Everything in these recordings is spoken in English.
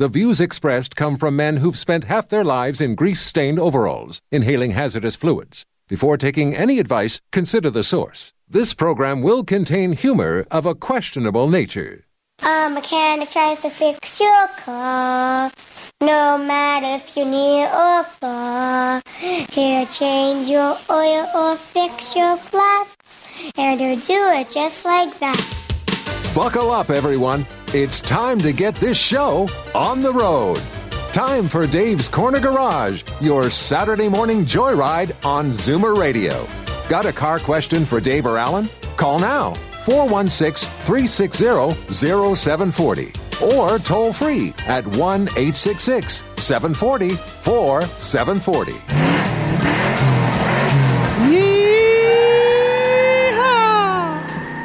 the views expressed come from men who've spent half their lives in grease stained overalls, inhaling hazardous fluids. Before taking any advice, consider the source. This program will contain humor of a questionable nature. A mechanic tries to fix your car. No matter if you're near or far, he'll change your oil or fix your flat, and he'll do it just like that. Buckle up, everyone. It's time to get this show on the road. Time for Dave's Corner Garage, your Saturday morning joyride on Zoomer Radio. Got a car question for Dave or Alan? Call now 416 360 0740 or toll free at 1 866 740 4740.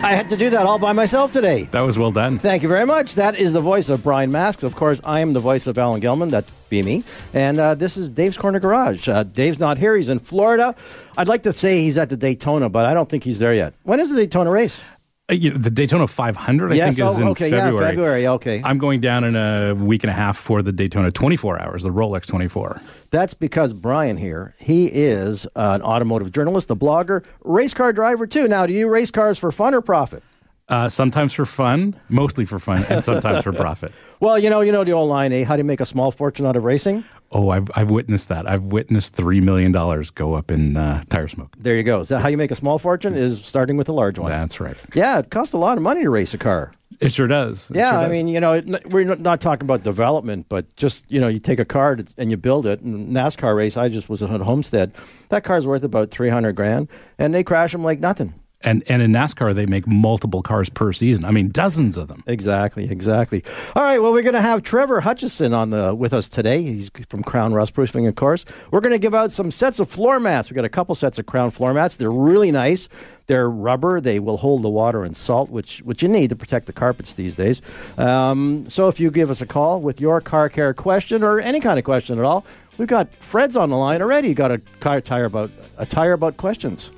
I had to do that all by myself today. That was well done. Thank you very much. That is the voice of Brian Masks. Of course, I am the voice of Alan Gelman. That be me. And uh, this is Dave's Corner Garage. Uh, Dave's not here. He's in Florida. I'd like to say he's at the Daytona, but I don't think he's there yet. When is the Daytona race? Uh, you know, the Daytona 500, I yes. think, is oh, in okay. February. Yeah, February. Okay. I'm going down in a week and a half for the Daytona 24 hours, the Rolex 24. That's because Brian here, he is an automotive journalist, a blogger, race car driver too. Now, do you race cars for fun or profit? Uh, sometimes for fun, mostly for fun, and sometimes for profit. Well, you know, you know the old line, eh? How do you make a small fortune out of racing? Oh, I've, I've witnessed that. I've witnessed $3 million go up in uh, tire smoke. There you go. Is that how you make a small fortune? Is starting with a large one. That's right. Yeah, it costs a lot of money to race a car. It sure does. It yeah, sure I mean, you know, it, we're not- not talking about development, but just you know, you take a car and you build it. And NASCAR race, I just was at Homestead. That car's worth about three hundred grand, and they crash them like nothing. And, and in NASCAR, they make multiple cars per season. I mean, dozens of them. Exactly, exactly. All right, well, we're going to have Trevor Hutchison on the with us today. He's from Crown Rust Proofing, of course. We're going to give out some sets of floor mats. We got a couple sets of Crown floor mats. They're really nice. They're rubber. They will hold the water and salt, which which you need to protect the carpets these days. Um, so if you give us a call with your car care question or any kind of question at all, we've got Fred's on the line already. Got a car tire about a tire about questions.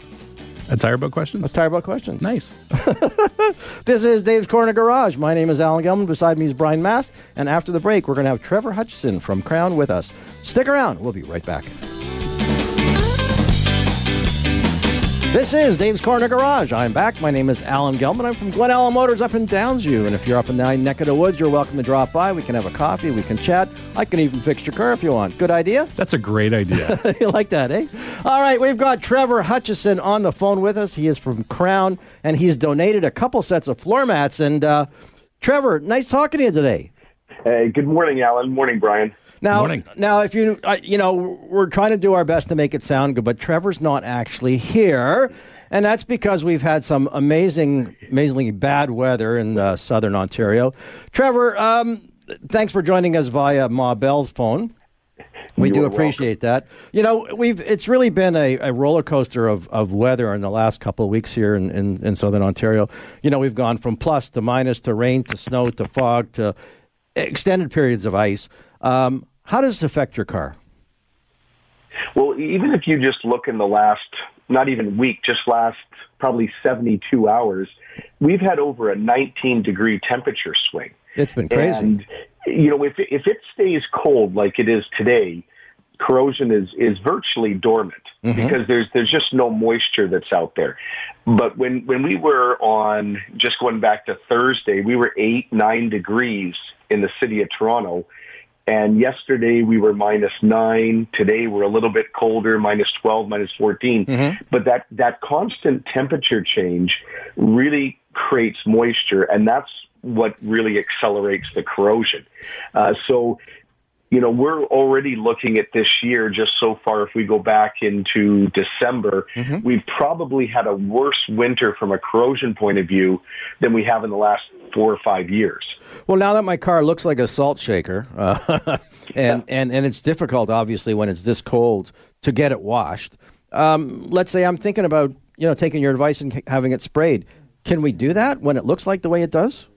A tire boat questions? A tire about questions. Nice. This is Dave's Corner Garage. My name is Alan Gelman. Beside me is Brian Mast. And after the break, we're going to have Trevor Hutchison from Crown with us. Stick around. We'll be right back. This is Dave's Corner Garage. I'm back. My name is Alan Gelman. I'm from Glen Allen Motors up in Downsview. And if you're up in the neck of the woods, you're welcome to drop by. We can have a coffee. We can chat. I can even fix your car if you want. Good idea? That's a great idea. you like that, eh? All right, we've got Trevor Hutchison on the phone with us. He is from Crown, and he's donated a couple sets of floor mats. And uh, Trevor, nice talking to you today. Hey, good morning, Alan. Morning, Brian. Now, Morning. now, if you, uh, you know, we're trying to do our best to make it sound good, but Trevor's not actually here, and that's because we've had some amazing, amazingly bad weather in uh, southern Ontario. Trevor, um, thanks for joining us via Ma Bell's phone. We You do are appreciate that. You know, we've it's really been a, a roller coaster of, of weather in the last couple of weeks here in, in, in southern Ontario. You know, we've gone from plus to minus to rain to snow to fog to extended periods of ice. Um, how does this affect your car? Well, even if you just look in the last, not even week, just last probably 72 hours, we've had over a 19 degree temperature swing. It's been crazy. And, you know, if, if it stays cold like it is today, corrosion is, is virtually dormant because there's, there's just no moisture that's out there. But when, when we were on, just going back to Thursday, we were eight, nine degrees in the city of Toronto. And yesterday we were minus nine. Today we're a little bit colder, minus 12, minus 14. But that, that constant temperature change really creates moisture, and that's what really accelerates the corrosion. Uh, so you know, we're already looking at this year just so far. If we go back into December, we've probably had a worse winter from a corrosion point of view than we have in the last four or five years. Well, now that my car looks like a salt shaker, uh, and, and, and it's difficult, obviously, when it's this cold to get it washed. Um, let's say I'm thinking about you know taking your advice and having it sprayed. Can we do that when it looks like the way it does?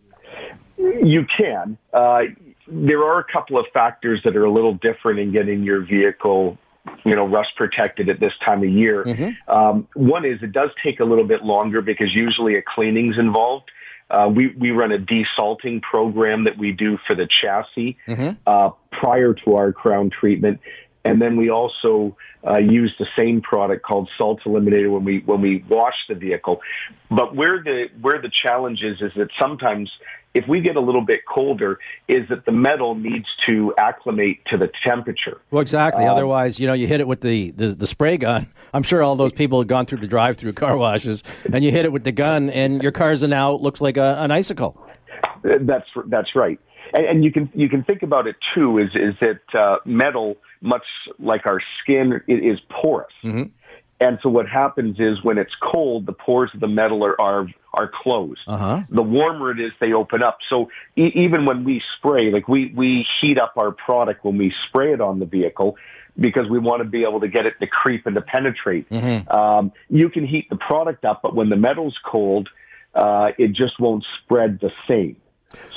You can. Uh, there are a couple of factors that are a little different in getting your vehicle, you know, rust protected at this time of year. Um, one is it does take a little bit longer because usually a cleaning's involved. Uh, we we run a desalting program that we do for the chassis uh, prior to our crown treatment, and then we also uh, use the same product called Salt Eliminator when we when we wash the vehicle. But where the where the challenge is is that sometimes if we get a little bit colder, is that the metal needs to acclimate to the temperature. Well, exactly. Otherwise, you know, you hit it with the, the, the spray gun. I'm sure all those people have gone through the drive-through car washes, and you hit it with the gun, and your car's now looks like a, an icicle. That's that's right, and, and you can you can think about it too. Is is that uh, metal, much like our skin, is porous, and so what happens is when it's cold, the pores of the metal are are, are closed. Uh-huh. The warmer it is, they open up. So e- even when we spray, like we we heat up our product when we spray it on the vehicle. Because we want to be able to get it to creep and to penetrate. Um, you can heat the product up, but when the metal's cold, uh, it just won't spread the same.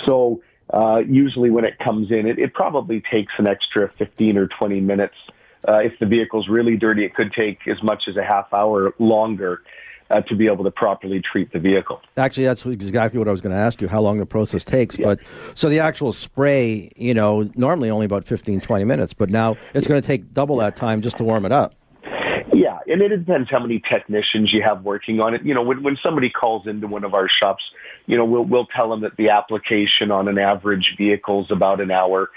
So uh, usually when it comes in, it, it probably takes an extra 15 or 20 minutes. Uh, if the vehicle's really dirty, it could take as much as a half hour longer uh, to be able to properly treat the vehicle. Actually, that's exactly what I was going to ask you, how long the process takes. But so the actual spray, you know, normally only about 15, 20 minutes, but now it's going to take double that time just to warm it up. Yeah, and it depends how many technicians you have working on it. You know, when when somebody calls into one of our shops, you know, we'll we'll tell them that the application on an average vehicle is about an hour.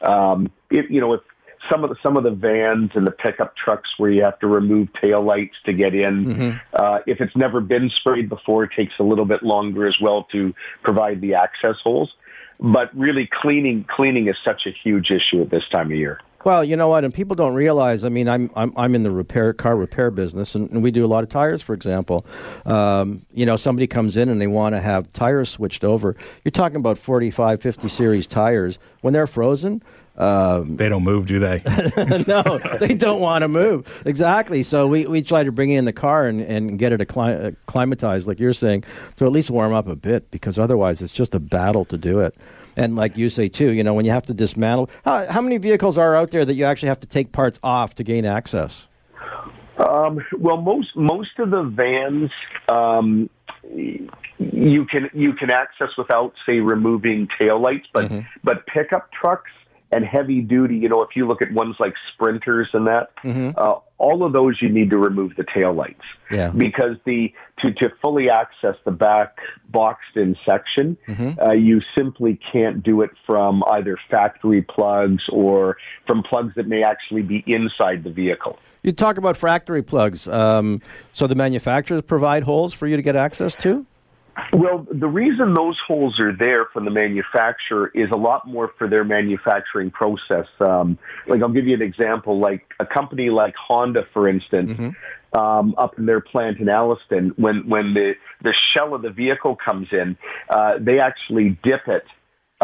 Um, if, you know, if some of the some of the vans and the pickup trucks where you have to remove tail lights to get in, uh, if it's never been sprayed before, it takes a little bit longer as well to provide the access holes. But really, cleaning cleaning is such a huge issue at this time of year. Well, you know what, and people don't realize. I mean, I'm I'm, I'm in the repair car repair business, and, and we do a lot of tires. For example, um, you know, somebody comes in and they want to have tires switched over. You're talking about 45, 50 series tires when they're frozen. Um, They don't move, do they? no, they don't want to move. Exactly. So we, we try to bring in the car and, and get it acclimatized, like you're saying, to at least warm up a bit, because otherwise it's just a battle to do it. And like you say too, you know, when you have to dismantle, how, how many vehicles are out there that you actually have to take parts off to gain access? Um, well, most most of the vans um, you can you can access without say removing taillights, but but pickup trucks and heavy duty, you know, if you look at ones like sprinters and that, uh, all of those you need to remove the taillights. Yeah. Because the to, to fully access the back boxed in section, uh, you simply can't do it from either factory plugs or from plugs that may actually be inside the vehicle. You talk about factory plugs. Um, so the manufacturers provide holes for you to get access to? Well, the reason those holes are there from the manufacturer is a lot more for their manufacturing process. Um, like, I'll give you an example. Like a company like Honda, for instance, um, up in their plant in Alliston, when when the the shell of the vehicle comes in, uh, they actually dip it.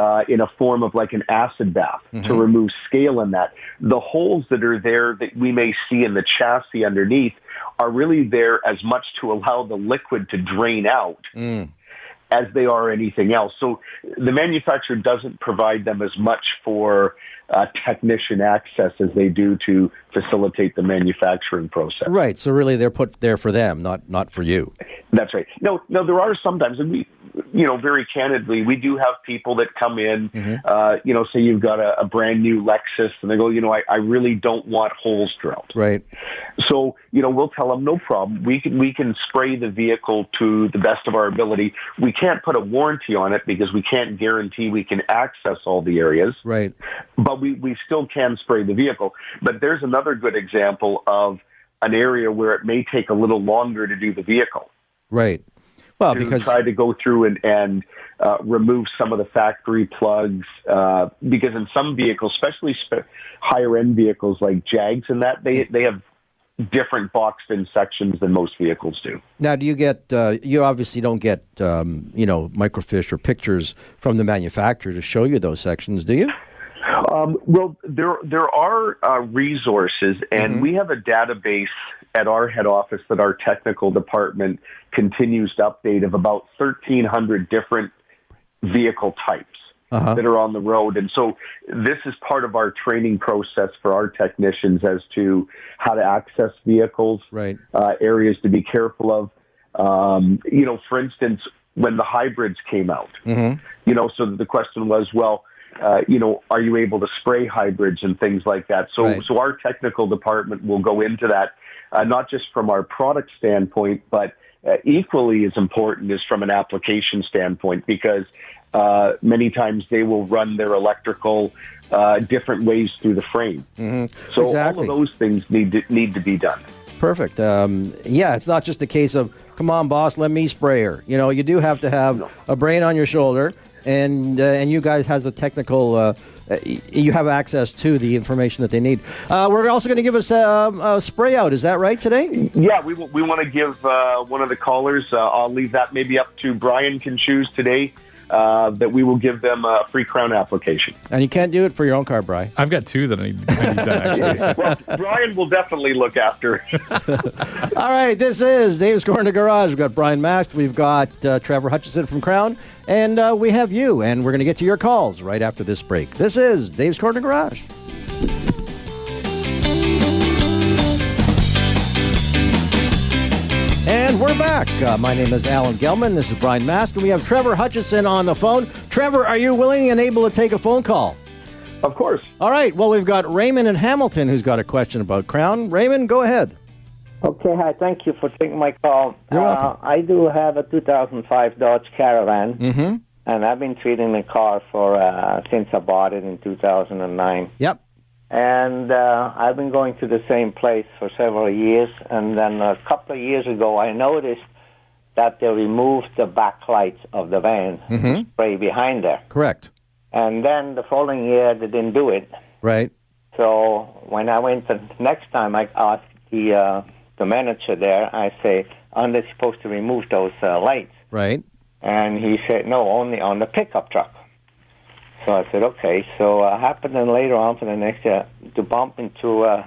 Uh, in a form of like an acid bath to remove scale in that. The holes that are there that we may see in the chassis underneath are really there as much to allow the liquid to drain out as they are anything else. So the manufacturer doesn't provide them as much for uh, technician access as they do to facilitate the manufacturing process. Right. So really they're put there for them, not, not for you. That's right. No, no, there are sometimes, and we, you know, very candidly, we do have people that come in, uh, you know, say you've got a, a brand new Lexus, and they go, you know, I, I really don't want holes drilled. Right. So, you know, we'll tell them no problem. We can we can spray the vehicle to the best of our ability. We can't put a warranty on it because we can't guarantee we can access all the areas. Right. But we, we still can spray the vehicle. But there's another good example of an area where it may take a little longer to do the vehicle. Right. Well, because- try to go through and, and uh, remove some of the factory plugs uh, because in some vehicles, especially sp- higher end vehicles like Jags and that, they they have different boxed in sections than most vehicles do. Now, do you get? Uh, you obviously don't get, um, you know, microfiche or pictures from the manufacturer to show you those sections, do you? Um, well, there there are uh, resources, and we have a database at our head office that our technical department continues to update of about thirteen hundred different vehicle types that are on the road, and so this is part of our training process for our technicians as to how to access vehicles, Right. uh, areas to be careful of. Um, you know, for instance, when the hybrids came out, you know, so the question was, well, uh, you know, are you able to spray hybrids and things like that? So, Right. so our technical department will go into that, uh, not just from our product standpoint, but uh, equally as important is from an application standpoint, because uh, many times they will run their electrical uh, different ways through the frame. So Mm-hmm. Exactly. all of those things need to, need to be done. Perfect. Um, yeah, it's not just a case of come on, boss, let me spray her. You know, you do have to have a brain on your shoulder, and uh, and you guys has the technical. Uh, uh, you have access to the information that they need. Uh, we're also going to give us a, a spray out. Is that right today? Yeah, we, we want to give uh, one of the callers, uh, I'll leave that maybe up to Brian can choose today, uh, that we will give them a free crown application. And you can't do it for your own car, Bry. I've got two that I need, I need done, actually. Well, Brian will definitely look after. All right, this is Dave's Corner Garage. We've got Brian Mast, we've got uh, Trevor Hutchison from Crown, and uh, we have you. And we're going to get to your calls right after this break. This is Dave's Corner Garage. And we're back. Uh, my name is Alan Gelman. This is Brian Mast, and we have Trevor Hutchison on the phone. Trevor, are you willing and able to take a phone call? of course. All right. Well, we've got Raymond in Hamilton who's got a question about Crown. Raymond, go ahead. Okay, hi. Thank you for taking my call. You're uh, welcome. I do have a 2005 Dodge Caravan, Mm-hmm. and I've been treating the car for uh, since I bought it in 2009. Yep. And uh, I've been going to the same place for several years. And then a couple of years ago, I noticed that they removed the backlights of the van, Mm-hmm. spray behind there. Correct. And then the following year, they didn't do it. Right. So when I went the next time, I asked the uh, the manager there. I say, "Aren't they supposed to remove those uh, lights?" Right. And he said, "No, only on the pickup truck." So I said, "Okay." So uh, happened then later on for the next year to bump into uh,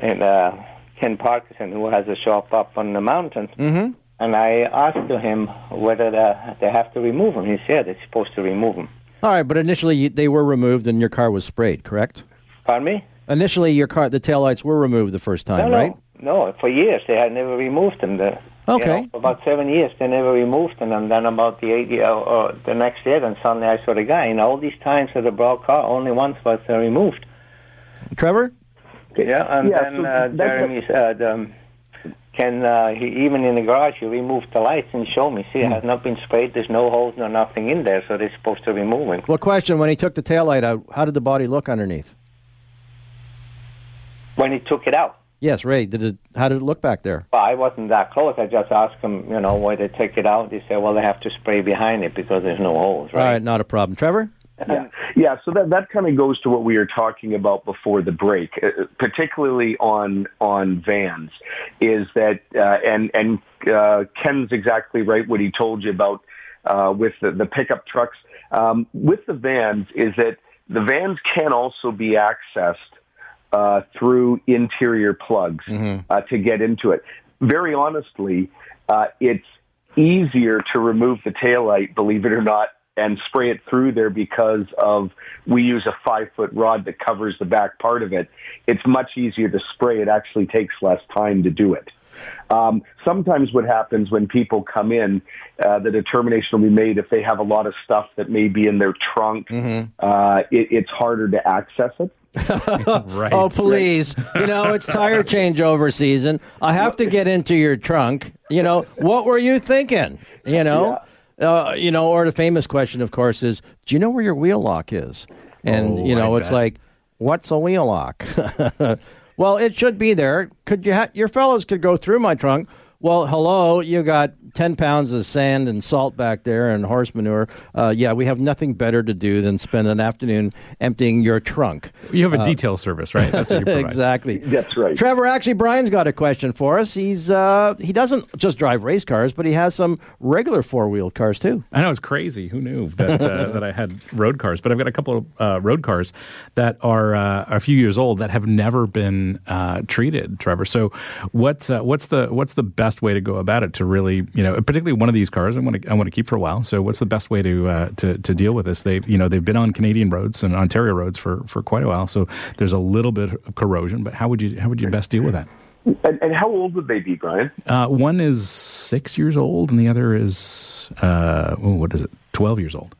and uh, Ken Parkinson, who has a shop up on the mountain. Mm-hmm. And I asked to him whether the, they have to remove them. He said they're supposed to remove them. All right, but initially they were removed and your car was sprayed, correct? Pardon me? Initially, your car, the taillights were removed the first time, no, right? no, no. For years they had never removed them. The, you Okay. know, for about seven years they never removed them, and then about the eight year, or the next year, then suddenly I saw the guy. And all these times that I brought car, only once was uh, removed. Trevor? Yeah, and Yeah, then so uh, Jeremy said, um, "Can uh, he, even in the garage he removed the lights and show me? See, it has not been sprayed. There's no holes, no nothing in there, so they're supposed to remove it." Well, question: When he took the taillight out, how did the body look underneath? When he took it out. Yes, Ray. Did it? How did it look back there? Well, I wasn't that close. I just asked him, you know, why they take it out. They said, well, they have to spray behind it because there's no holes, Right. All right? not a problem. Trevor? Yeah, yeah. So that that kind of goes to what we were talking about before the break, uh, particularly on on vans, is that uh, and and uh, Ken's exactly right what he told you about uh, with the, the pickup trucks. Um, with the vans, is that the vans can also be accessed uh, through interior plugs uh, to get into it. Very honestly, uh, it's easier to remove the taillight, believe it or not, and spray it through there because of we use a five foot rod that covers the back part of it. It's much easier to spray. It actually takes less time to do it. Um, sometimes what happens when people come in, uh, the determination will be made if they have a lot of stuff that may be in their trunk. Uh, it, it's harder to access it. Right. Oh, please. You know, it's tire changeover season. I have to get into your trunk. You know, what were you thinking? You know? Uh, you know, or the famous question, of course, is do you know where your wheel lock is? And, Oh, you know, I it's bet. like, what's a wheel lock? well, it should be there. Could you ha- your fellows could go through my trunk. Well, hello, you got 10 pounds of sand and salt back there and horse manure. Uh, yeah, we have nothing better to do than spend an afternoon emptying your trunk. You have a detail service, right? That's what you provide. exactly. That's right. Trevor, actually, Brian's got a question for us. He's uh, He doesn't just drive race cars, but he has some regular four wheeled cars too. I know it's crazy. Who knew that uh, that I had road cars? But I've got a couple of uh, road cars that are uh, a few years old that have never been uh, treated, Trevor. So, what uh, what's the what's the best way to go about it to really, you know, particularly one of these cars I want to I want to keep for a while. So, what's the best way to uh, to to deal with this? They've you know they've been on Canadian roads and Ontario roads for for quite a while. So, there's a little bit of corrosion. But how would you how would you best deal with that? And, and how old would they be, Brian? Uh, one is six years old, and the other is uh, oh, what is it? Twelve years old.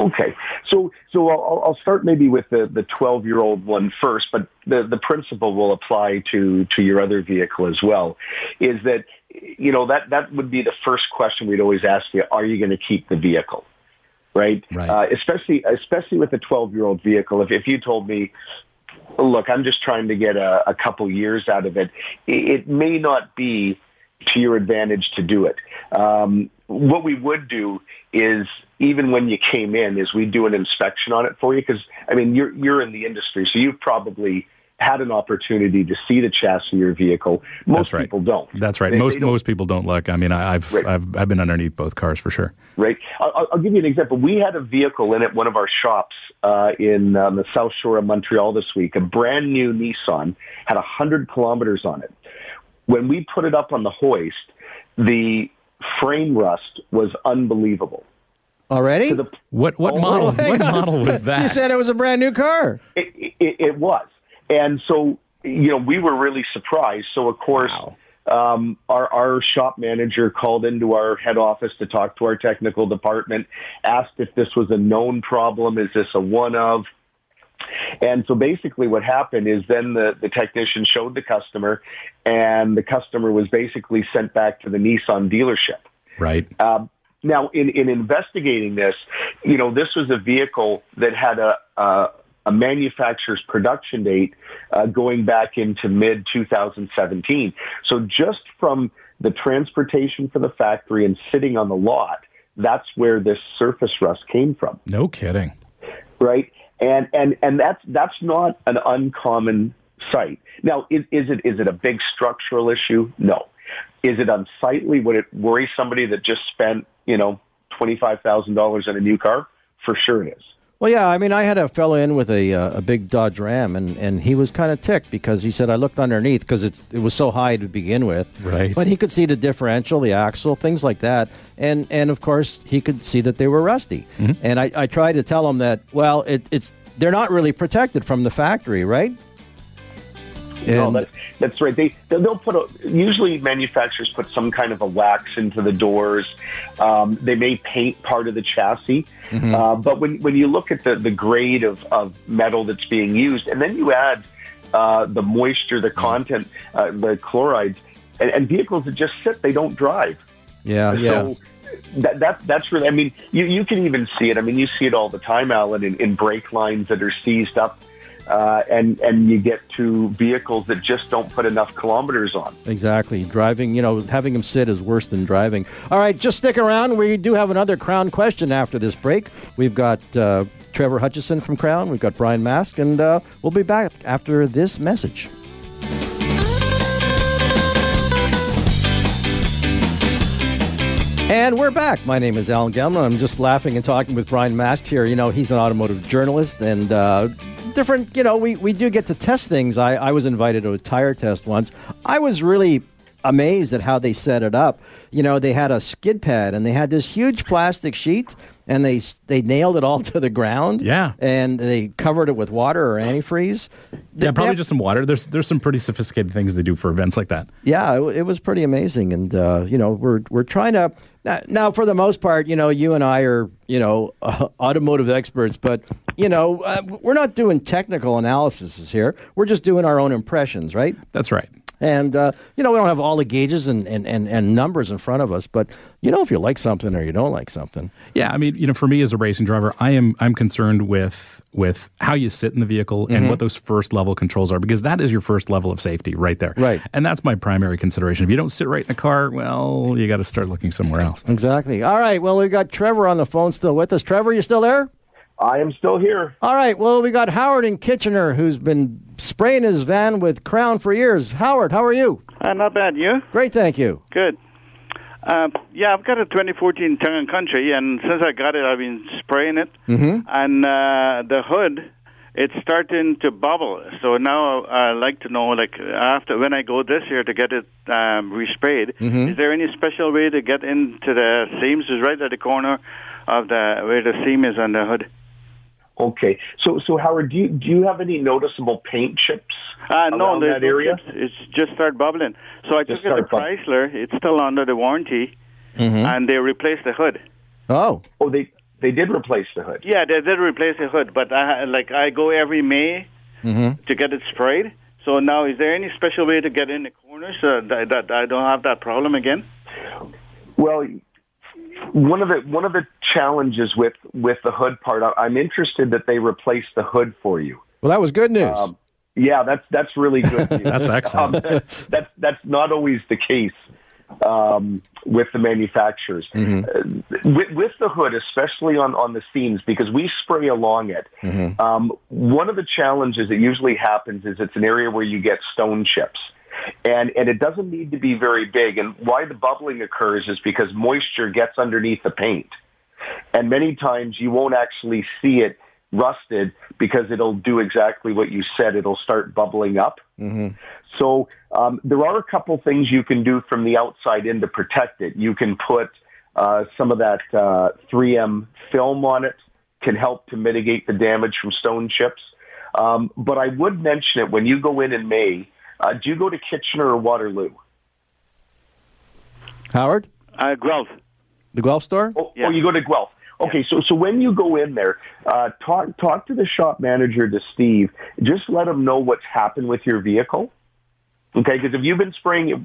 Okay, so so I'll, I'll start maybe with the the twelve year old one first, but the the principle will apply to to your other vehicle as well. Is that you know that that would be the first question we'd always ask you: Are you going to keep the vehicle? Right, Right. Uh, especially especially with a twelve year old vehicle. If if you told me. Look, I'm just trying to get a, a couple years out of it. It, it may not be to your advantage to do it. Um, what we would do is even when you came in is we do an inspection on it for you because I mean you're you're in the industry so you've probably had an opportunity to see the chassis of your vehicle. Most That's right. people don't. That's right. They- most they don't- most people don't look. I mean, I, I've Right. I've I've been underneath both cars for sure. right? I'll, I'll- I'll give you an example. We had a vehicle in at one of our shops uh, in um, the South Shore of Montreal this week. A brand new Nissan had hundred kilometers on it. When we put it up on the hoist, the frame rust was unbelievable. Already? To the What what Oh, model what on. model was that? You said it was a brand new car. it, it, it was, and so you know we were really surprised. So of course. Um, our, our shop manager called into our head office to talk to our technical department, asked if this was a known problem. Is this a one of? And so basically what happened is then the, the technician showed the customer and the customer was basically sent back to the Nissan dealership. right. Um, now, in, in investigating this, you know, this was a vehicle that had a, a, a manufacturer's production date uh, going back into mid 2017. So just from the transportation for the factory and sitting on the lot, that's where this surface rust came from No kidding. right? And and and that's that's not an uncommon sight. Now, is, is it is it a big structural issue? No. Is it unsightly? Would it worry somebody that just spent you know twenty five thousand dollars on a new car? For sure, it is. Well, yeah. I mean, I had a fellow in with a uh, a big Dodge Ram, and, and he was kind of ticked because he said I looked underneath because it was so high to begin with. Right. But he could see the differential, the axle, things like that, and and of course he could see that they were rusty. And I, I tried to tell him that well, it, it's they're not really protected from the factory, right? No, And- that's, that's right. They they'll put a, usually manufacturers put some kind of a wax into the doors. Um, they may paint part of the chassis, uh, but when when you look at the the grade of of metal that's being used, and then you add uh, the moisture, the content, uh, the chlorides, and, and vehicles that just sit, they don't drive. yeah, yeah. So that, that that's really. I mean, you you can even see it. I mean, you see it all the time, Alan, in, in brake lines that are seized up, uh, and and you get to vehicles that just don't put enough kilometers on. Exactly. Driving, you know, having them sit is worse than driving. All right, just stick around. We do have another Crown question after this break. We've got uh, Trevor Hutchison from Crown, we've got Brian Mask, and uh, we'll be back after this message. And we're back. My name is Alan Gelman. I'm just laughing and talking with Brian Mask here. You know, he's an automotive journalist and uh, different, you know, we, we do get to test things. I, I was invited to a tire test once. I was really amazed at how they set it up. You know, they had a skid pad and they had this huge plastic sheet and they they nailed it all to the ground. Yeah. And they covered it with water or antifreeze. Yeah, They- probably just some water. There's there's some pretty sophisticated things they do for events like that. yeah, it, it was pretty amazing, and uh, you know, we're we're trying to now, now. For the most part, you know, you and I are you know uh, automotive experts, but you know, uh, we're not doing technical analyses here. We're just doing our own impressions, right? That's right. And, uh, you know, we don't have all the gauges and, and, and, and numbers in front of us, but you know if you like something or you don't like something. Yeah, I mean, you know, for me as a racing driver, I am I'm concerned with with how you sit in the vehicle Mm-hmm. and what those first level controls are because that is your first level of safety right there. Right. And that's my primary consideration. If you don't sit right in the car, well, you got to start looking somewhere else. Exactly. All right. Well, we've got Trevor on the phone still with us. Trevor, you still there? I am still here. All right. Well, we got Howard in Kitchener who's been spraying his van with Crown for years. Howard, how are you? Uh, not bad. You? Great, thank you. Good. Uh, yeah, I've got a 2014 Town and Country, and since I got it, I've been spraying it. Mm-hmm. And uh, the hood, it's starting to bubble. So now I like to know, like, after when I go this year to get it um, resprayed, is there any special way to get into the seams? Is right at the corner of the where the seam is on the hood. Okay, so so Howard, do you do you have any noticeable paint chips Uh, no, around there's that area? chips. It's just start bubbling. So I Just took it to start bub- Chrysler. It's still under the warranty, mm-hmm. and they replaced the hood. Oh, Oh, they they did replace the hood. Yeah, they did replace the hood, but I like I go every May mm-hmm. to get it sprayed. So now, is there any special way to get in the corners so that, that I don't have that problem again? Well, one of the one of the challenges with with the hood part, I'm interested that they replaced the hood for you. well, that was good news. Um, yeah, that's that's really good. news. That's excellent. Um, that's that's not always the case um, with the manufacturers. Uh, with, with the hood, especially on on the seams, because we spray along it. Um, one of the challenges that usually happens is it's an area where you get stone chips. And and it doesn't need to be very big. And why the bubbling occurs is because moisture gets underneath the paint. And many times you won't actually see it rusted because it'll do exactly what you said. It'll start bubbling up. So um, there are a couple things you can do from the outside in to protect it. You can put uh, some of that uh, 3M film on it, can help to mitigate the damage from stone chips. Um, but I would mention it when you go in in May. Uh, do you go to Kitchener or Waterloo? Howard, Uh, Guelph. The Guelph store? Oh, Yeah. oh, you go to Guelph. Okay, so so when you go in there, uh, talk talk to the shop manager, to Steve. Just let him know what's happened with your vehicle. Okay, because if you've been spraying it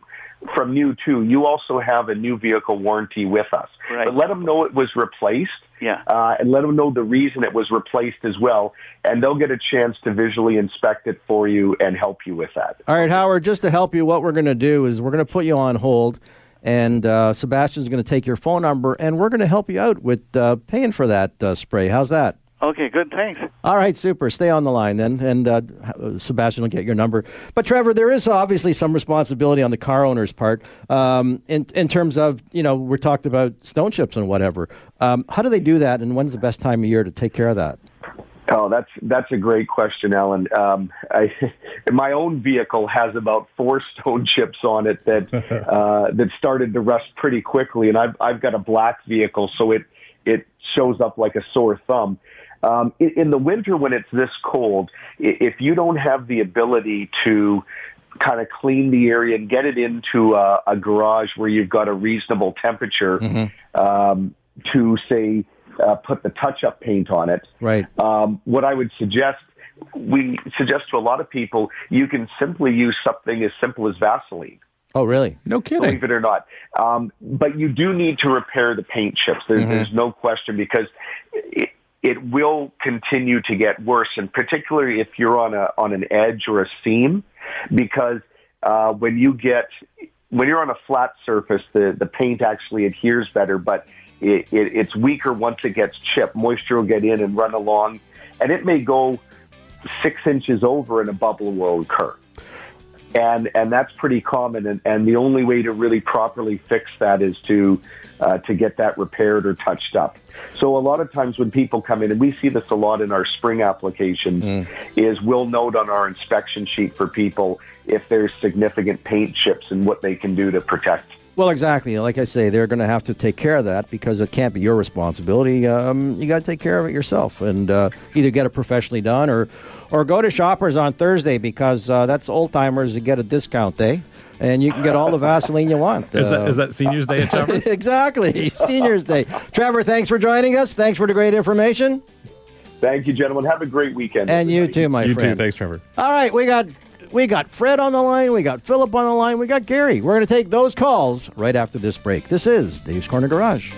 from new too, you also have a new vehicle warranty with us. Right. But let them know it was replaced. Yeah. Uh, and let them know the reason it was replaced as well, and they'll get a chance to visually inspect it for you and help you with that. All right, Howard, just to help you, what we're going to do is we're going to put you on hold, and uh, Sebastian's going to take your phone number, and we're going to help you out with uh, paying for that uh, spray. How's that? Okay, good. Thanks. All right, super. Stay on the line then, and uh, Sebastian will get your number. But Trevor, there is obviously some responsibility on the car owner's part um, in in terms of you know we're talked about stone chips and whatever. Um, how do they do that, and when's the best time of year to take care of that? Oh, that's that's a great question, Alan. Um, I, my own vehicle has about four stone chips on it that uh, that started to rust pretty quickly, and I've I've got a black vehicle, so it it shows up like a sore thumb. Um, in, in the winter, when it's this cold, if you don't have the ability to kind of clean the area and get it into a, a garage where you've got a reasonable temperature um, to say uh, put the touch-up paint on it. Right. Um, what I would suggest, we suggest to a lot of people, you can simply use something as simple as Vaseline. Oh, really? No kidding. Believe it or not, um, but you do need to repair the paint chips. There's, there's no question because it, it will continue to get worse, and particularly if you're on a on an edge or a seam, because uh, when you get when you're on a flat surface, the the paint actually adheres better, but it, it, it's weaker once it gets chipped. Moisture will get in and run along, and it may go six inches over, and a bubble will occur and and that's pretty common. And, and the only way to really properly fix that is to uh, to get that repaired or touched up. So a lot of times when people come in, and we see this a lot in our spring applications, is we'll note on our inspection sheet for people if there's significant paint chips and what they can do to protect. Well, exactly. Like I say, they're going to have to take care of that because it can't be your responsibility. Um, you got to take care of it yourself, and uh, either get it professionally done or, or go to Shoppers on Thursday because uh, that's old timers that get a discount day, and you can get all the Vaseline you want. Is Uh, that is that Seniors Day at Shoppers? exactly Seniors Day? Trevor, thanks for joining us. Thanks for the great information, Thank you, gentlemen. Have a great weekend. and you too, my you friend. too. Thanks, Trevor. All right, we got we got Fred on the line, we got Philip on the line, we got Gary. We're going to take those calls right after this break. This is Dave's Corner Garage.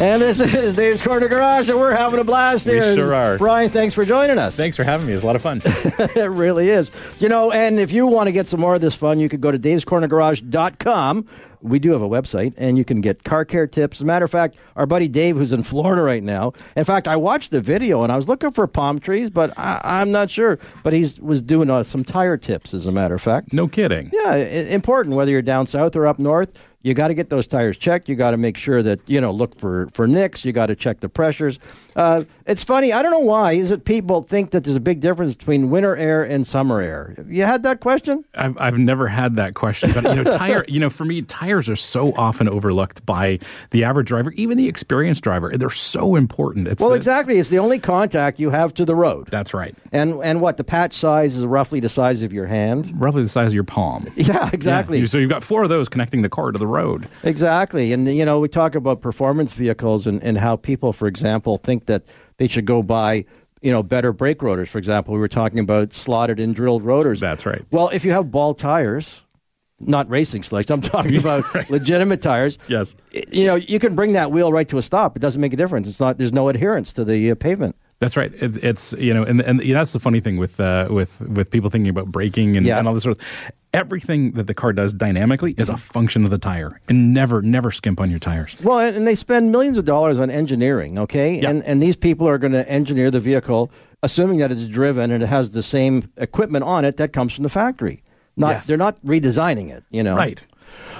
And this is Dave's Corner Garage, and we're having a blast We here. sure are. Brian, thanks for joining us. Thanks for having me. It's a lot of fun. it really is. You know, and if you want to get some more of this fun, you could go to davescornergarage.com. We do have a website, and you can get car care tips. As a matter of fact, our buddy Dave, who's in Florida right now, in fact, I watched the video and I was looking for palm trees, but I, I'm not sure. But he was doing uh, some tire tips, as a matter of fact. No kidding. Yeah, i- important whether you're down south or up north. You got to get those tires checked. You got to make sure that you know look for for nicks. You got to check the pressures. Uh, it's funny. I don't know why is it people think that there's a big difference between winter air and summer air. You had that question? I've, I've never had that question, but you know, tire. You know, for me, tires are so often overlooked by the average driver, even the experienced driver. They're so important. It's Well, the- exactly. It's the only contact you have to the road. That's right. And and what the patch size is roughly the size of your hand. Roughly the size of your palm. Yeah, exactly. Yeah. So you've got four of those connecting the car to the road. Exactly. And, you know, we talk about performance vehicles and, and how people, for example, think that they should go buy, you know, better brake rotors. For example, we were talking about slotted and drilled rotors. That's right. Well, if you have ball tires, not racing slicks, I'm talking about legitimate tires. Yes. You know, you can bring that wheel right to a stop. It doesn't make a difference. It's not, there's no adherence to the uh, pavement. That's right. It's, it's you know, and and you know, that's the funny thing with uh, with with people thinking about braking and, Yeah. and all this sort of. Everything that the car does dynamically is a function of the tire, and never never skimp on your tires. Well, and they spend millions of dollars on engineering, okay? Yeah. And and these people are going to engineer the vehicle assuming that it's driven and it has the same equipment on it that comes from the factory. Not Yes. they're not redesigning it, you know. Right.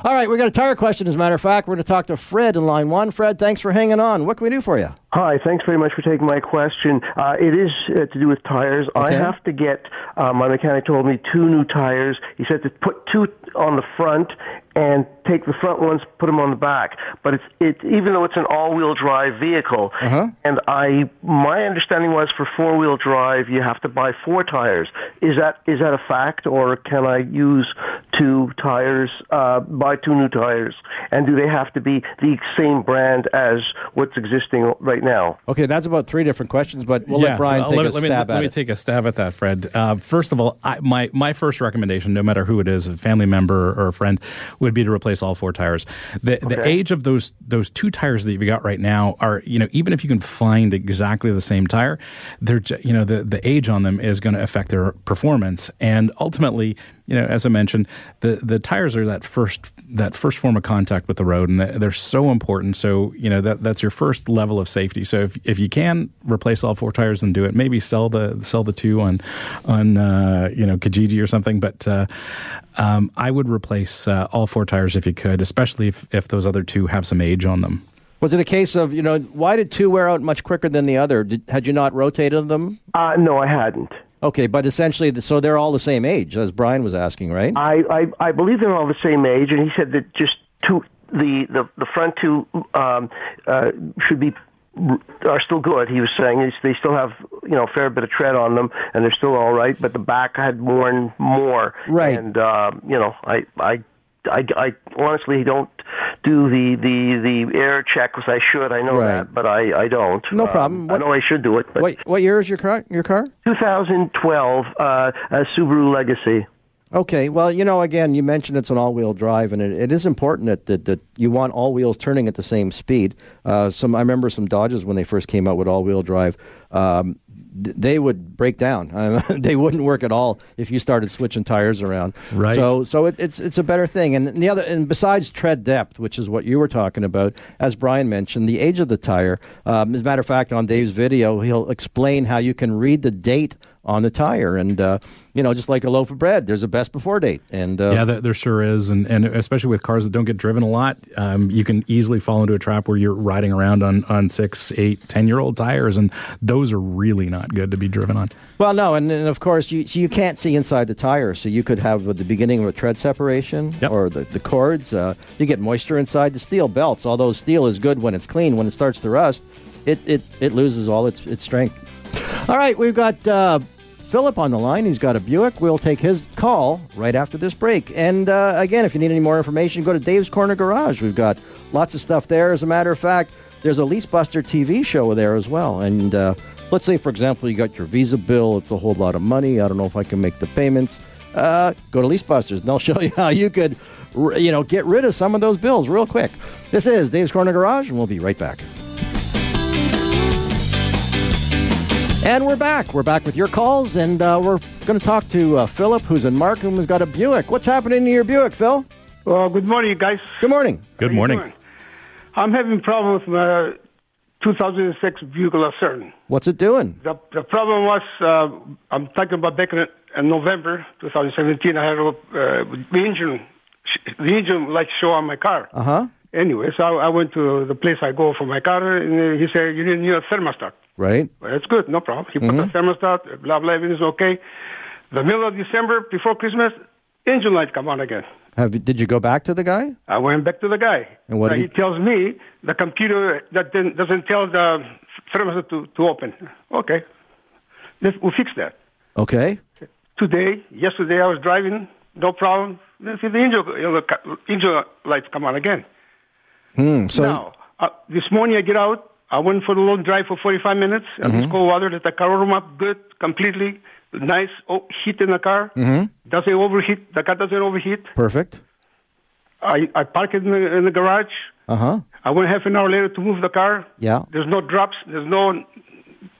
All right, we got a tire question as a matter of fact. We're going to talk to Fred in line 1. Fred, thanks for hanging on. What can we do for you? Hi, thanks very much for taking my question. Uh, it is uh, to do with tires. I have to get, uh, my mechanic told me, two new tires. He said to put two on the front and take the front ones, put them on the back. But it's it even though it's an all-wheel drive vehicle, Uh-huh. and I my understanding was for four-wheel drive you have to buy four tires. Is that is that a fact, or can I use two tires, uh, buy two new tires, and do they have to be the same brand as what's existing right now? Okay, that's about three different questions, but we'll let Brian well, take let, a me- let me, stab let at me take a stab at that, Fred. Uh, first of all, I, my my first recommendation, no matter who it is, a family member or a friend, would be to replace all four tires. The the age of those those two tires that you've got right now are, you know, even if you can find exactly the same tire, they're you know the the age on them is going to affect their performance, and ultimately, you know, as I mentioned, the the tires are that first that first form of contact with the road, and they're they're so important. So you know that that's your first level of safety. So if if you can replace all four tires, then do it. Maybe sell the sell the two on on uh, you know Kijiji or something. But uh, um, I would replace uh, all four tires if you could, especially if if those other two have some age on them. Was it a case of, you know, why did two wear out much quicker than the other? Did, had you not rotated them? Uh, no, I hadn't. Okay, but essentially, so they're all the same age, as Brian was asking, right? I, I, I believe they're all the same age, and he said that just two the the, the front two um, uh, should be are still good. He was saying they still have you know a fair bit of tread on them, and they're still all right. But the back had worn more, Right. And uh, you know, I I. I, I honestly don't do the, the, the air check as I should. I know Right. that, but I, I don't. No Um, problem. I know I should do it. But Wait, what year is your car? Your car? 2012 uh, a Subaru Legacy. Okay, well, you know, again, you mentioned it's an all-wheel drive, and it, it is important that, that that you want all wheels turning at the same speed. Uh, some I remember some Dodges when they first came out with all-wheel drive. Um, they would break down. Uh, they wouldn't work at all if you started switching tires around. Right. So, so it, it's it's a better thing. And the other, and besides tread depth, which is what you were talking about, as Brian mentioned, the age of the tire. Um, as a matter of fact, on Dave's video, he'll explain how you can read the date on the tire, and uh, you know, just like a loaf of bread, there's a best before date. And uh, Yeah, there, there sure is, and and especially with cars that don't get driven a lot, um, you can easily fall into a trap where you're riding around on on six, eight, ten year old tires, and those are really not good to be driven on. Well, no, and, and of course you so you can't see inside the tire, so you could have the beginning of a tread separation Yep. or the, the cords. Uh, you get moisture inside the steel belts. Although steel is good when it's clean, when it starts to rust, it it, it loses all its its strength. All right, we've got uh, Philip on the line. He's got a Buick. We'll take his call right after this break. And uh, again, if you need any more information, go to Dave's Corner Garage. We've got lots of stuff there. As a matter of fact, there's a Lease Buster TV show there as well. And uh, Let's say, for example, you got your Visa bill. It's a whole lot of money. I don't know if I can make the payments. Uh, go to Leasebusters, and they'll show you how you could, you know, get rid of some of those bills real quick. This is Dave's Corner Garage, and we'll be right back. And we're back. We're back with your calls, and uh, we're going to talk to uh, Philip, who's in Markham, who's got a Buick. What's happening to your Buick, Phil? Well, good morning, guys. Good morning. Good morning. I'm having problems with my 2006 Buick Lucerne. What's it doing? The, the problem was uh, I'm talking about back in, in November 2017. I had a, uh, the engine the engine light show on my car. Uh huh. Anyway, so I, I went to the place I go for my car, and uh, he said you need a thermostat. Right. Well, that's good, no problem. He put the mm-hmm. thermostat, blah blah, everything's okay. The middle of December, before Christmas, engine light come on again. Have did you go back to the guy? I went back to the guy. And what he he- tells me the computer that doesn't tell the thermostat to, to open. Okay, Let's, we'll fix that. Okay. Today, yesterday, I was driving, no problem. Then see the angel, know, angel lights come on again. Hmm. So now, uh, this morning I get out. I went for a long drive for 45 minutes. And Mm-hmm. it's cold weather. The car warm up good, completely. Nice oh, heat in the car. Mm-hmm. Doesn't overheat. The car doesn't overheat. perfect. I, I park it in the, in the garage. Uh huh. I went half an hour later to move the car. Yeah. There's no drops. There's no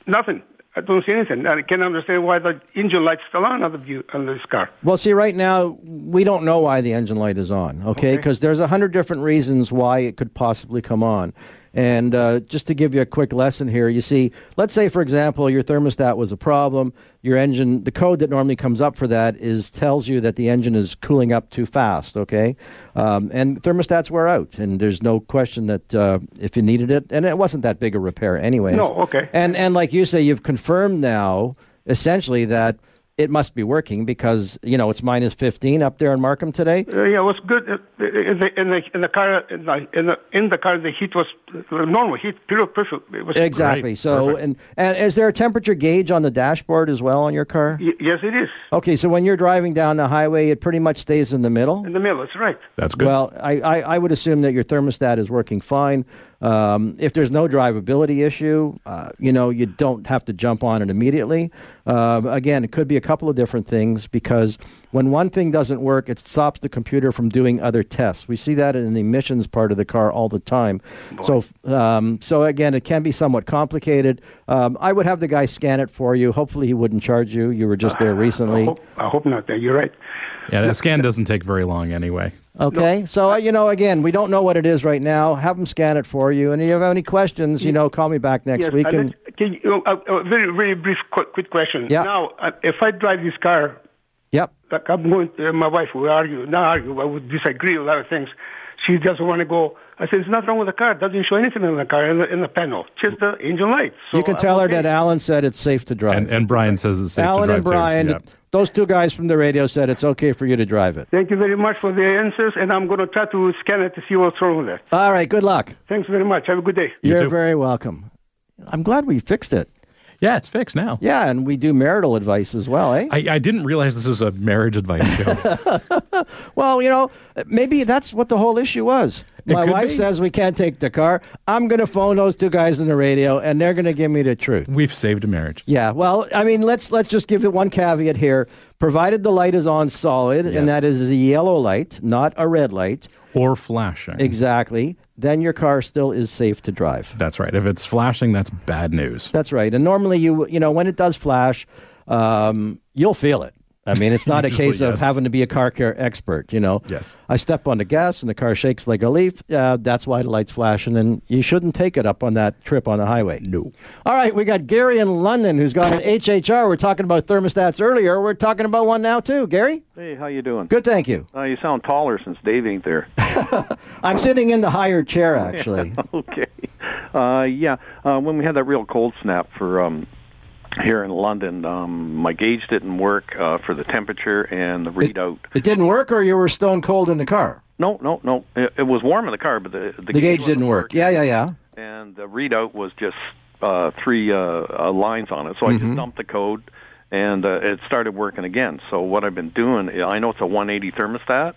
nothing. I don't see anything. I can't understand why the engine light's still on on, the view, on this car. Well, see, right now we don't know why the engine light is on. Okay, Okay. because there's a hundred different reasons why it could possibly come on. And uh, just to give you a quick lesson here, you see, let's say for example, your thermostat was a problem. Your engine, the code that normally comes up for that is tells you that the engine is cooling up too fast. Okay, um, and thermostats wear out, and there's no question that uh, if you needed it, and it wasn't that big a repair, anyways. No, okay. And and like you say, you've confirmed now essentially that it must be working because you know it's minus 15 up there in Markham today. Uh, yeah, it was good. Uh, In the, in the, in the car, in the, in the, in the car, the heat was uh, normal heat, pure perfect. It was Exactly. Great. So Perfect. and and is there a temperature gauge on the dashboard as well on your car? Y- yes, it is. Okay, so when you're driving down the highway, it pretty much stays in the middle. In the middle, that's right. That's good. Well, I, I, I would assume that your thermostat is working fine. Um, if there's no drivability issue, uh, you know, you don't have to jump on it immediately. Um, again, it could be a couple of different things because when one thing doesn't work, it stops the computer from doing other tests. We see that in the emissions part of the car all the time. So, um, so again, it can be somewhat complicated. Um, I would have the guy scan it for you. Hopefully, he wouldn't charge you. You were just there I recently. hope, I hope not. You're right. yeah, that scan doesn't take very long anyway. Okay, so uh, you know, again, we don't know what it is right now. Have them scan it for you, and if you have any questions, you know, call me back next yes, week. And can you, uh, uh, very, very brief, quick, quick question. Yeah. Now, uh, if I drive this car, yep, like I'm going, to, my wife will argue, not argue, but would disagree a lot of things. She doesn't want to go. I said, there's nothing wrong with the car. It doesn't show anything in the car, in the, in the panel, just the engine light. So you can I'm tell her okay. that Alan said it's safe to drive. And, and Brian says it's safe Alan to drive Alan and Brian, too. Yeah. those two guys from the radio said it's okay for you to drive it. Thank you very much for the answers, and I'm going to try to scan it to see what's wrong with it. All right, good luck. Thanks very much. Have a good day. You You're too. very welcome. I'm glad we fixed it. Yeah, it's fixed now. Yeah, and we do marital advice as well, eh? I, I didn't realize this was a marriage advice show. Well, you know, maybe that's what the whole issue was. It My wife be. says we can't take the car. I'm going to phone those two guys in the radio, and they're going to give me the truth. We've saved a marriage. Yeah, well, I mean, let's let's just give it one caveat here. Provided the light is on solid, Yes. and that is a yellow light, not a red light, Or flashing. exactly, then your car still is safe to drive. That's right. If it's flashing, that's bad news. That's right. And normally, you you know, when it does flash, um, you'll feel it. I mean, it's not a Usually, case of having to be a car care expert. You know, Yes. I step on the gas and the car shakes like a leaf. Uh, that's why the light's flashing, and you shouldn't take it up on that trip on the highway. No. All right, we got Gary in London who's got an HHR. We're talking about thermostats earlier. We're talking about one now too. Gary, Hey, how you doing? good, thank you. Uh, you sound taller since Dave ain't there. I'm sitting in the higher chair actually. okay. Uh, yeah. Uh, when we had that real cold snap for um, here in London, um, my gauge didn't work uh, for the temperature and the readout. It didn't work, or you were stone cold in the car. No, no, no. It, it was warm in the car, but the the, The gauge didn't work. working. Yeah, yeah, yeah. And the readout was just uh, three uh, uh, lines on it. So I Mm-hmm. just dumped the code, and uh, it started working again. So what I've been doing, I know it's a 180 thermostat.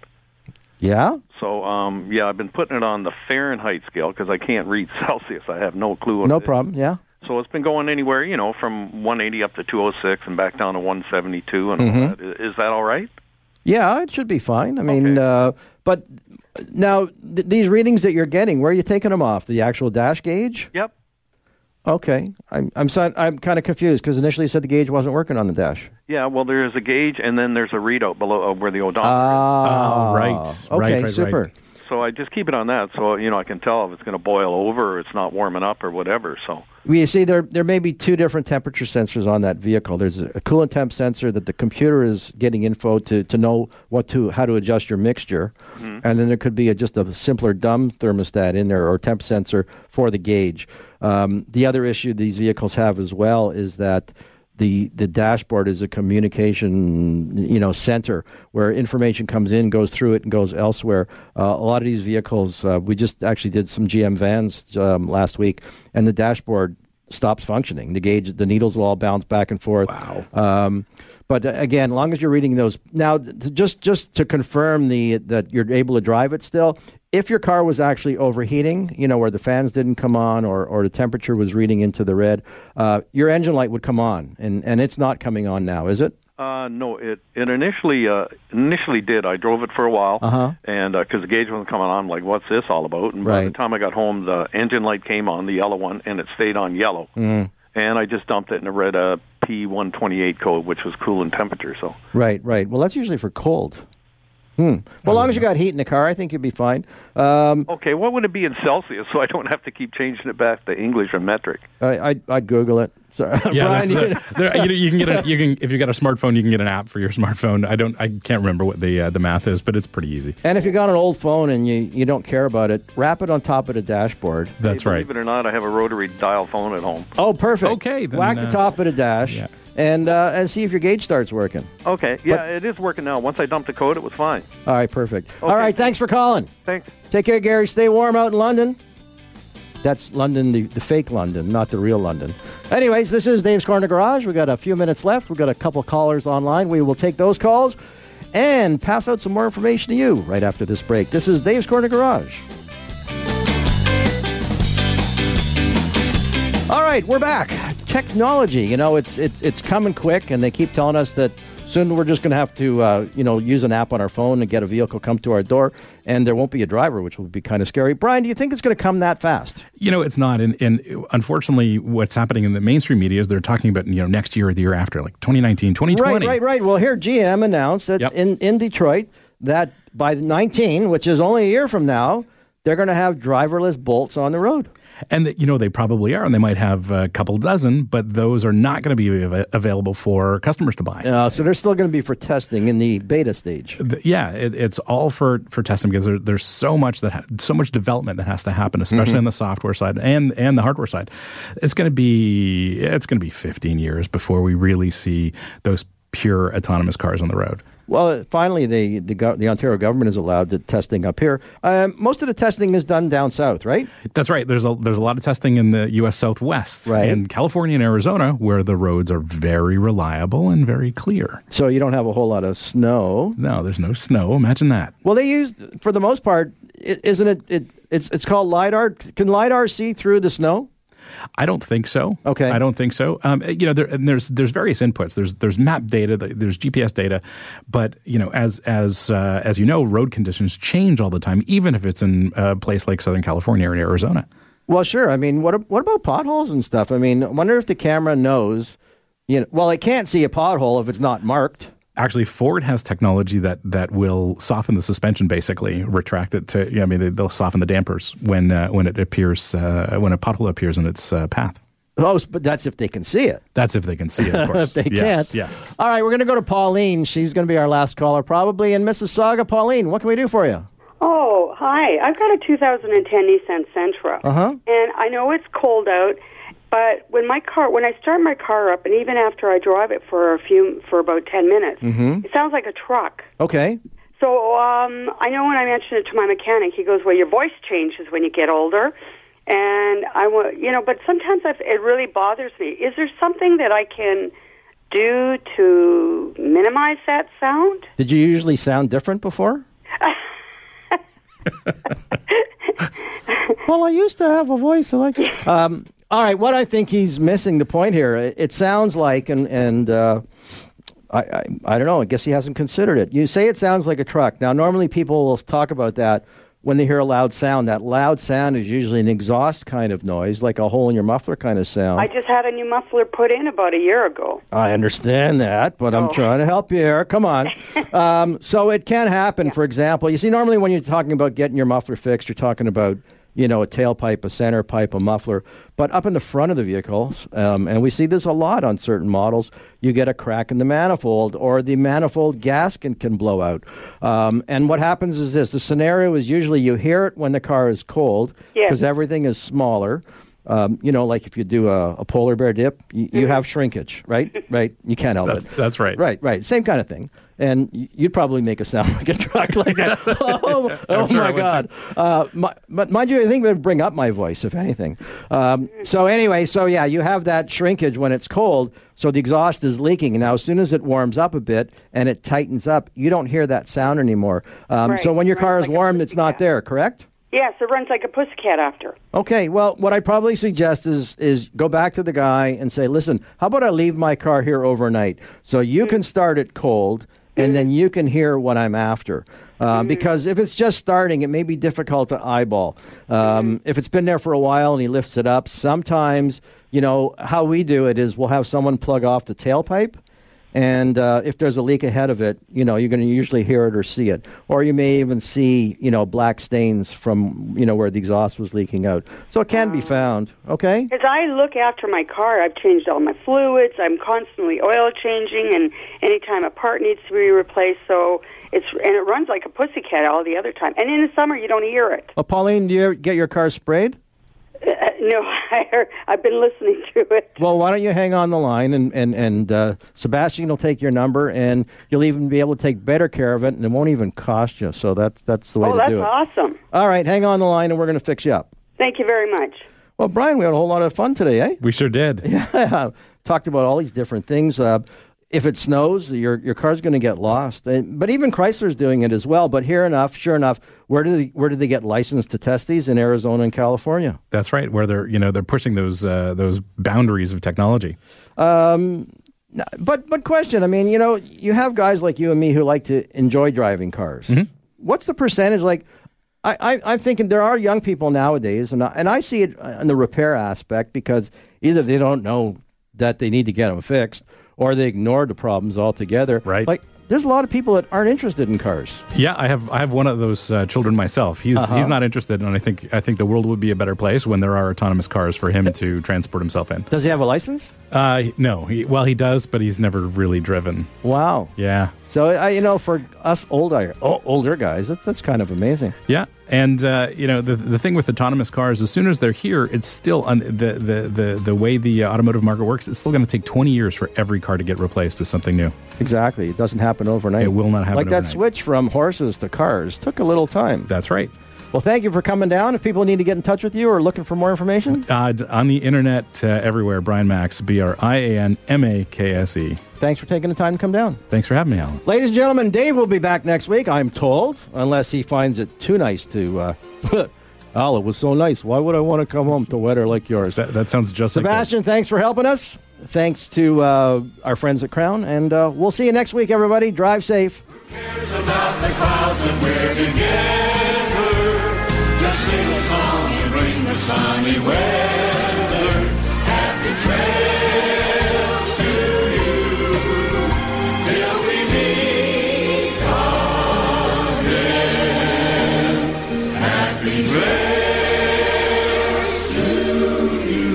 Yeah. So, um, yeah, I've been putting it on the Fahrenheit scale because I can't read Celsius. I have no clue. What No it is. problem. Yeah. So it's been going anywhere, you know, from 180 up to 206 and back down to 172 and all Mhm. that. I- Is that all right? Yeah, it should be fine. I mean, uh, but now th- these readings that you're getting, where are you taking them off? The actual dash gauge? Yep. Okay, I'm I'm si- I'm kind of confused because initially you said the gauge wasn't working on the dash. Yeah, well, there's a gauge and then there's a readout below uh, where the odometer Ah, Oh, right. Okay, Right, right, super. right. So I just keep it on that so, you know, I can tell if it's going to boil over or it's not warming up or whatever. So, Well, you see, there there may be two different temperature sensors on that vehicle. There's a coolant temp sensor that the computer is getting info to, to know what to how to adjust your mixture, and then there could be a, just a simpler dumb thermostat in there or temp sensor for the gauge. Um, the other issue these vehicles have as well is that the the dashboard is a communication you know center where information comes in, goes through it, and goes elsewhere. Uh, a lot of these vehicles, uh, we just actually did some GM vans um, last week, and the dashboard stops functioning. The gauge, the needles will all bounce back and forth. Wow. Um, but uh, again, as long as you're reading those now, just just to confirm the that you're able to drive it still. If your car was actually overheating, you know, where the fans didn't come on or, or the temperature was reading into the red, uh, your engine light would come on, and, and it's not coming on now, is it? Uh, no, it it initially uh, initially did. I drove it for a while, Uh-huh. and because the gauge wasn't coming on, I'm like, what's this all about? And by the time I got home, the engine light came on, the yellow one, and it stayed on yellow. Mm. And I just dumped it and it read a P128 code, which was coolant temperature. So Right, right. Well, that's usually for cold. Hmm. Well, as long as you got heat in the car, I think you'd be fine. Um, Okay, what would it be in Celsius so I don't have to keep changing it back to English or metric? I, I'd, I'd Google it. Sorry. Yeah, Brian, you- the- there, you, know, you can get a, you can if you got a smartphone, you can get an app for your smartphone. I don't, I can't remember what the uh, the math is, but it's pretty easy. and if you got an old phone and you, you don't care about it, wrap it on top of the dashboard. That's Hey, right. Believe it or not, I have a rotary dial phone at home. Oh, perfect. Okay, then, Whack the uh, top of the dash yeah. And uh, and see if your gauge starts working. Okay, yeah, it is working now. Once I dumped the code, it was fine. All right, perfect. All right, thanks for calling. Thanks. Take care, Gary. Stay warm out in London. That's London, the, the fake London, not the real London. Anyways, this is Dave's Corner Garage. We've got a few minutes left. We've got a couple callers online. We will take those calls and pass out some more information to you right after this break. This is Dave's Corner Garage. All right, we're back. Technology, you know, it's it's it's coming quick, and they keep telling us that soon we're just going to have to, uh, you know, use an app on our phone and get a vehicle come to our door, and there won't be a driver, which will be kind of scary. Brian, do you think it's going to come that fast? You know, it's not. And, and unfortunately, what's happening in the mainstream media is they're talking about, you know, next year or the year after, like 2019, 2020. Right, right, right. Well, here GM announced that Yep. in in Detroit that by 19, which is only a year from now, they're going to have driverless Bolts on the road. And, that, you know, they probably are. And they might have a couple dozen, but those are not going to be av- available for customers to buy. Uh, so they're still going to be for testing in the beta stage. The- yeah, it, it's all for for testing because there, there's so much that ha- so much development that has to happen, especially Mhm. on the software side and and the hardware side. It's going to be it's going to be 15 years before we really see those pure autonomous cars on the road. Well, finally, the the, the Ontario government is allowed the testing up here. Um, most of the testing is done down south, right? That's right. There's a there's a lot of testing in the U.S. Southwest, Right. in California and Arizona, where the roads are very reliable and very clear. So you don't have a whole lot of snow. No, there's no snow. Imagine that. Well, they use for the most part, isn't it? it it's it's called lidar. Can lidar see through the snow? I don't think so. Okay. I don't think so. Um, you know, there, and there's there's various inputs. There's there's map data. There's GPS data, but you know, as as uh, as you know, road conditions change all the time, even if it's in a place like Southern California or in Arizona. Well, sure. I mean, what what about potholes and stuff? I mean, I wonder if the camera knows. You know, well, it can't see a pothole if it's not marked. Actually, Ford has technology that that will soften the suspension, basically retract it to. I mean, they, they'll soften the dampers when uh, when it appears uh, when a pothole appears in its uh, path. Oh, but that's if they can see it. That's if they can see it, of course. if they yes, can't. Yes. All right, we're going to go to Pauline. She's going to be our last caller, probably in Mississauga. Pauline, what can we do for you? Oh, hi. I've got a 2010 Nissan Sentra. Uh-huh. And I know it's cold out, but when my car when I start my car up and even after I drive it for a few for about 10 minutes, Mm-hmm. it sounds like a truck. Okay. So, um I know when I mentioned it to my mechanic, he goes, "Well, your voice changes when you get older." And I want, you know, but sometimes I've, it really bothers me. Is there something that I can do to minimize that sound? Did you usually sound different before? well, I used to have a voice like um, All right, what I think he's missing the point here. It, sounds like, and and uh, I, I I don't know. I guess he hasn't considered it. You say it sounds like a truck. Now, normally people will talk about that when they hear a loud sound. That loud sound is usually an exhaust kind of noise, like a hole in your muffler kind of sound. I just had a new muffler put in about a year ago. I understand that, but I'm Oh. trying to help you here. Come on. um, so it can happen. For example, you see, normally when you're talking about getting your muffler fixed, you're talking about you know a tailpipe, a center pipe, a muffler. But up in the front of the vehicles, um, and we see this a lot on certain models, you get a crack in the manifold, or the manifold gasket can blow out. Um, and what happens is this: the scenario is usually you hear it when the car is cold Yes. because everything is smaller. Um, you know, like if you do a, a polar bear dip, you, you have shrinkage, right? Right. You can't help That's it. that's right. Right, right. Same kind of thing. And you'd probably make a sound like a truck like that. oh, oh sure my God. Uh, my, but mind you, I think it would bring up my voice, if anything. Um, so, anyway, so yeah, you have that shrinkage when it's cold. So the exhaust is leaking. Now, as soon as it warms up a bit and it tightens up, you don't hear that sound anymore. Um, Right. So when your car is like warm, it's not there, correct? Yes, it runs like a pussycat after. Okay, well, what I probably suggest is is go back to the guy and say, "Listen, how about I leave my car here overnight so you can start it cold, and then you can hear what I'm after." Uh, Because if it's just starting, it may be difficult to eyeball. Um, If it's been there for a while and he lifts it up, sometimes you know how we do it is we'll have someone plug off the tailpipe. And uh, if there's a leak ahead of it, you know, you're going to usually hear it or see it. Or you may even see, you know, black stains from, you know, where the exhaust was leaking out. So it can be found, okay? As I look after my car, I've changed all my fluids. I'm constantly oil changing, and anytime a part needs to be replaced, so it's and it runs like a pussycat all the other time. And in the summer, you don't hear it. Uh, Pauline, do you get your car sprayed? No, I heard, I've been listening to it. Well, why don't you hang on the line and, and, and uh, Sebastian will take your number and you'll even be able to take better care of it and it won't even cost you. So that's, that's the way Oh, to that's do it. awesome! All right, hang on the line and we're going to fix you up. Thank you very much. Well, Brian, we had a whole lot of fun today, eh? We sure did. Yeah, talked about all these different things. Uh, if it snows, your your car's going to get lost. Uh, but even Chrysler's doing it as well. But here enough, sure enough, where did they, where did they get licensed to test these in Arizona and California? That's right. Where they're you know they're pushing those uh, those boundaries of technology. Um, but but question, I mean, you know, you have guys like you and me who like to enjoy driving cars. What's the percentage? Like, I, I I'm thinking there are young people nowadays, and I, and I see it in the repair aspect because either they don't know that they need to get them fixed, or they ignore the problems altogether. Right. Like, there's a lot of people that aren't interested in cars. Yeah, I have I have one of those uh, children myself. He's Uh-huh. he's not interested, and I think I think the world would be a better place when there are autonomous cars for him to transport himself in. Does he have a license? Uh, no. He, well, he does, but he's never really driven. Wow. Yeah. So I, you know, for us older o- older guys, that's that's kind of amazing. Yeah, and uh, you know the the thing with autonomous cars, as soon as they're here, it's still un- the, the the the way the uh, automotive market works. It's still going to take twenty years for every car to get replaced with something new. Exactly. It doesn't happen overnight. It will not happen Like that switch from horses to cars took a little time. That's right. Well, thank you for coming down. If people need to get in touch with you or looking for more information, Uh, on the internet, uh, everywhere, Brian Makse, B R I A N M A K S E. thanks for taking the time to come down. Thanks for having me, Alan. Ladies and gentlemen, Dave will be back next week, I'm told, unless he finds it too nice to. Uh, Al, it was so nice. Why would I want to come home to weather like yours? That, that sounds just like Sebastian, thanks for helping us. Thanks to uh, our friends at Crown. And uh, we'll see you next week, everybody. Drive safe. Sunny weather. Happy trails to you till we meet again. Happy trails to you.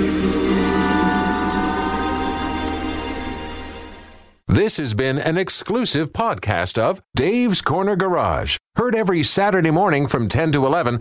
This has been an exclusive podcast of Dave's Corner Garage. Heard every Saturday morning from 10 to 11